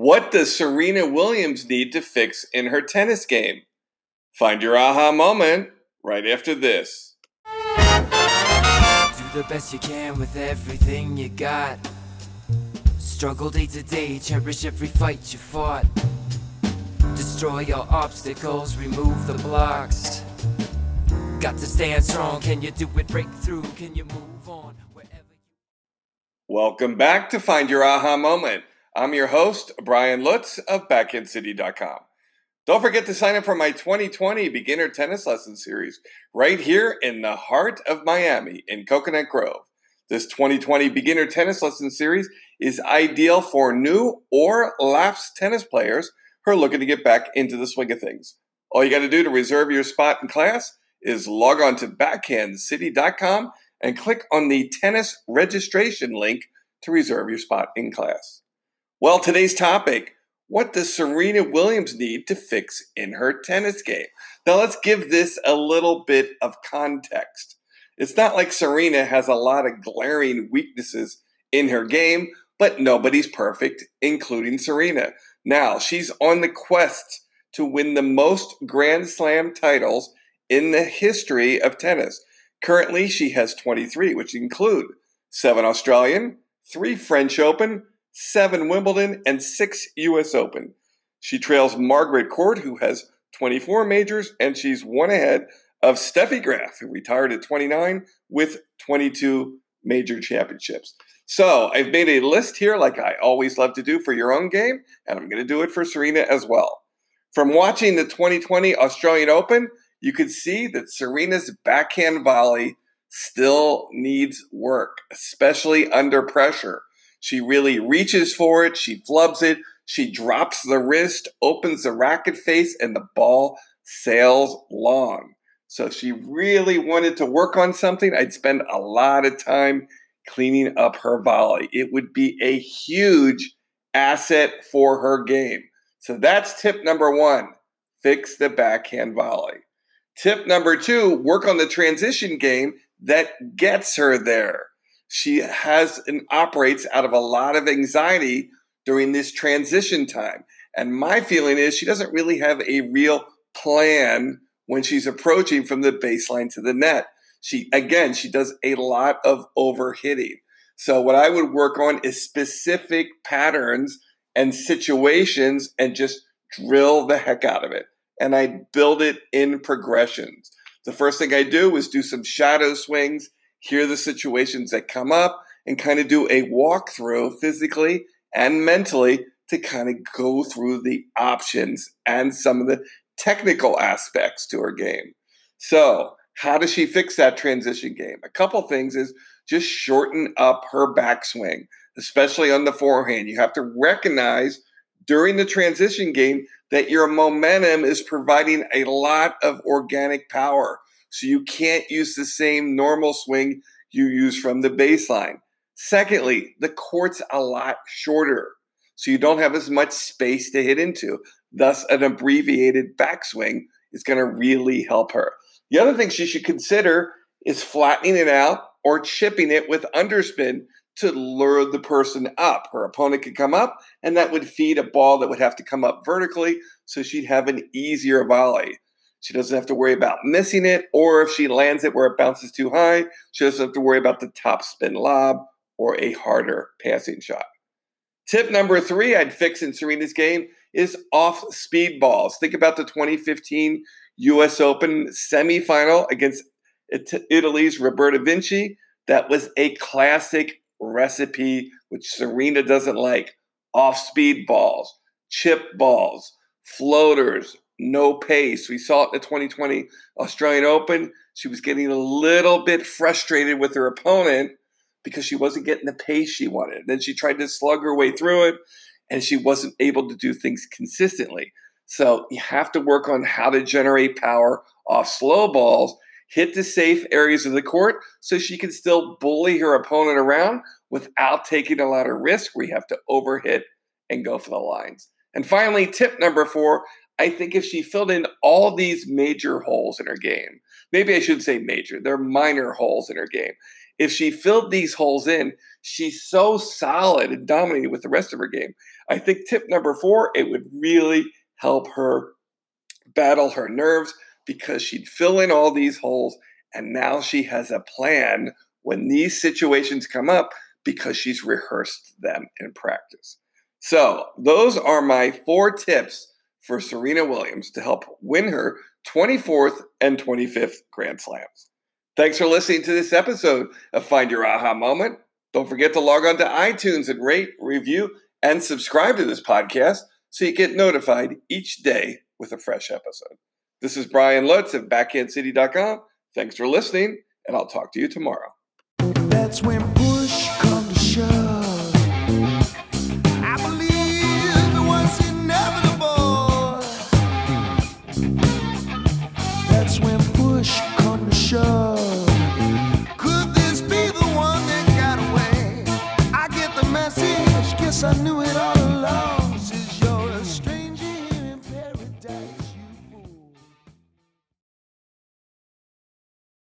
What does Serena Williams need to fix in her tennis game? Find your aha moment right after this. Do the best you can with everything you got. Struggle day to day, cherish every fight you fought. Destroy your obstacles, remove the blocks. Got to stand strong, can you do it? Break through, can you move on? Wherever you Welcome back to Find Your Aha Moment. I'm your host, Brian Lutz of BackhandCity.com. Don't forget to sign up for my 2020 beginner tennis lesson series right here in the heart of Miami in Coconut Grove. This 2020 beginner tennis lesson series is ideal for new or lapsed tennis players who are looking to get back into the swing of things. All you got to do to reserve your spot in class is log on to backhandcity.com and click on the tennis registration link to reserve your spot in class. Well, today's topic what does Serena Williams need to fix in her tennis game? Now, let's give this a little bit of context. It's not like Serena has a lot of glaring weaknesses in her game, but nobody's perfect, including Serena. Now, she's on the quest to win the most Grand Slam titles in the history of tennis. Currently, she has 23, which include seven Australian, three French Open, seven Wimbledon, and six U.S. Open. She trails Margaret Court, who has 24 majors, and she's one ahead of Steffi Graf, who retired at 29 with 22 major championships. So I've made a list here, like I always love to do for your own game, and I'm going to do it for Serena as well. From watching the 2020 Australian Open, you could see that Serena's backhand volley still needs work, especially under pressure. She really reaches for it, she flubs it, she drops the wrist, opens the racket face, and the ball sails long. So if she really wanted to work on something, I'd spend a lot of time cleaning up her volley. It would be a huge asset for her game. So that's tip number one fix the backhand volley. Tip number two work on the transition game that gets her there. She has and operates out of a lot of anxiety during this transition time. And my feeling is she doesn't really have a real plan when she's approaching from the baseline to the net. She, again, she does a lot of overhitting. So, what I would work on is specific patterns and situations and just drill the heck out of it. And I build it in progressions. The first thing I do is do some shadow swings, hear the situations that come up, and kind of do a walkthrough physically and mentally to kind of go through the options and some of the technical aspects to her game. So, how does she fix that transition game? A couple things is just shorten up her backswing, especially on the forehand. You have to recognize during the transition game that your momentum is providing a lot of organic power. So you can't use the same normal swing you use from the baseline. Secondly, the court's a lot shorter, so you don't have as much space to hit into. Thus, an abbreviated backswing is going to really help her. The other thing she should consider is flattening it out or chipping it with underspin to lure the person up. Her opponent could come up, and that would feed a ball that would have to come up vertically, so she'd have an easier volley. She doesn't have to worry about missing it, or if she lands it where it bounces too high, she doesn't have to worry about the top spin lob or a harder passing shot. Tip number three I'd fix in Serena's game is off speed balls. Think about the 2015 US Open semifinal against It- Italy's Roberta Vinci. That was a classic recipe, which Serena doesn't like. Off speed balls, chip balls, floaters, no pace. We saw it in the 2020 Australian Open. She was getting a little bit frustrated with her opponent because she wasn't getting the pace she wanted. Then she tried to slug her way through it, and she wasn't able to do things consistently. So you have to work on how to generate power off slow balls, hit the safe areas of the court so she can still bully her opponent around without taking a lot of risk you have to overhit and go for the lines. And finally, tip number four I think if she filled in all these major holes in her game, maybe I shouldn't say major, they're minor holes in her game. if she filled these holes in, she's so solid and dominated with the rest of her game. I think tip number four, it would really help her battle her nerves because she'd fill in all these holes and now she has a plan when these situations come up because she's rehearsed them in practice. So, those are my four tips for Serena Williams to help win her 24th and 25th Grand Slams. Thanks for listening to this episode of Find Your Aha Moment. Don't forget to log on to iTunes and rate, review, and subscribe to this podcast so you get notified each day with a fresh episode. This is Brian Lutz at BackhandCity.com. Thanks for listening, and I'll talk to you tomorrow. That's when I knew it.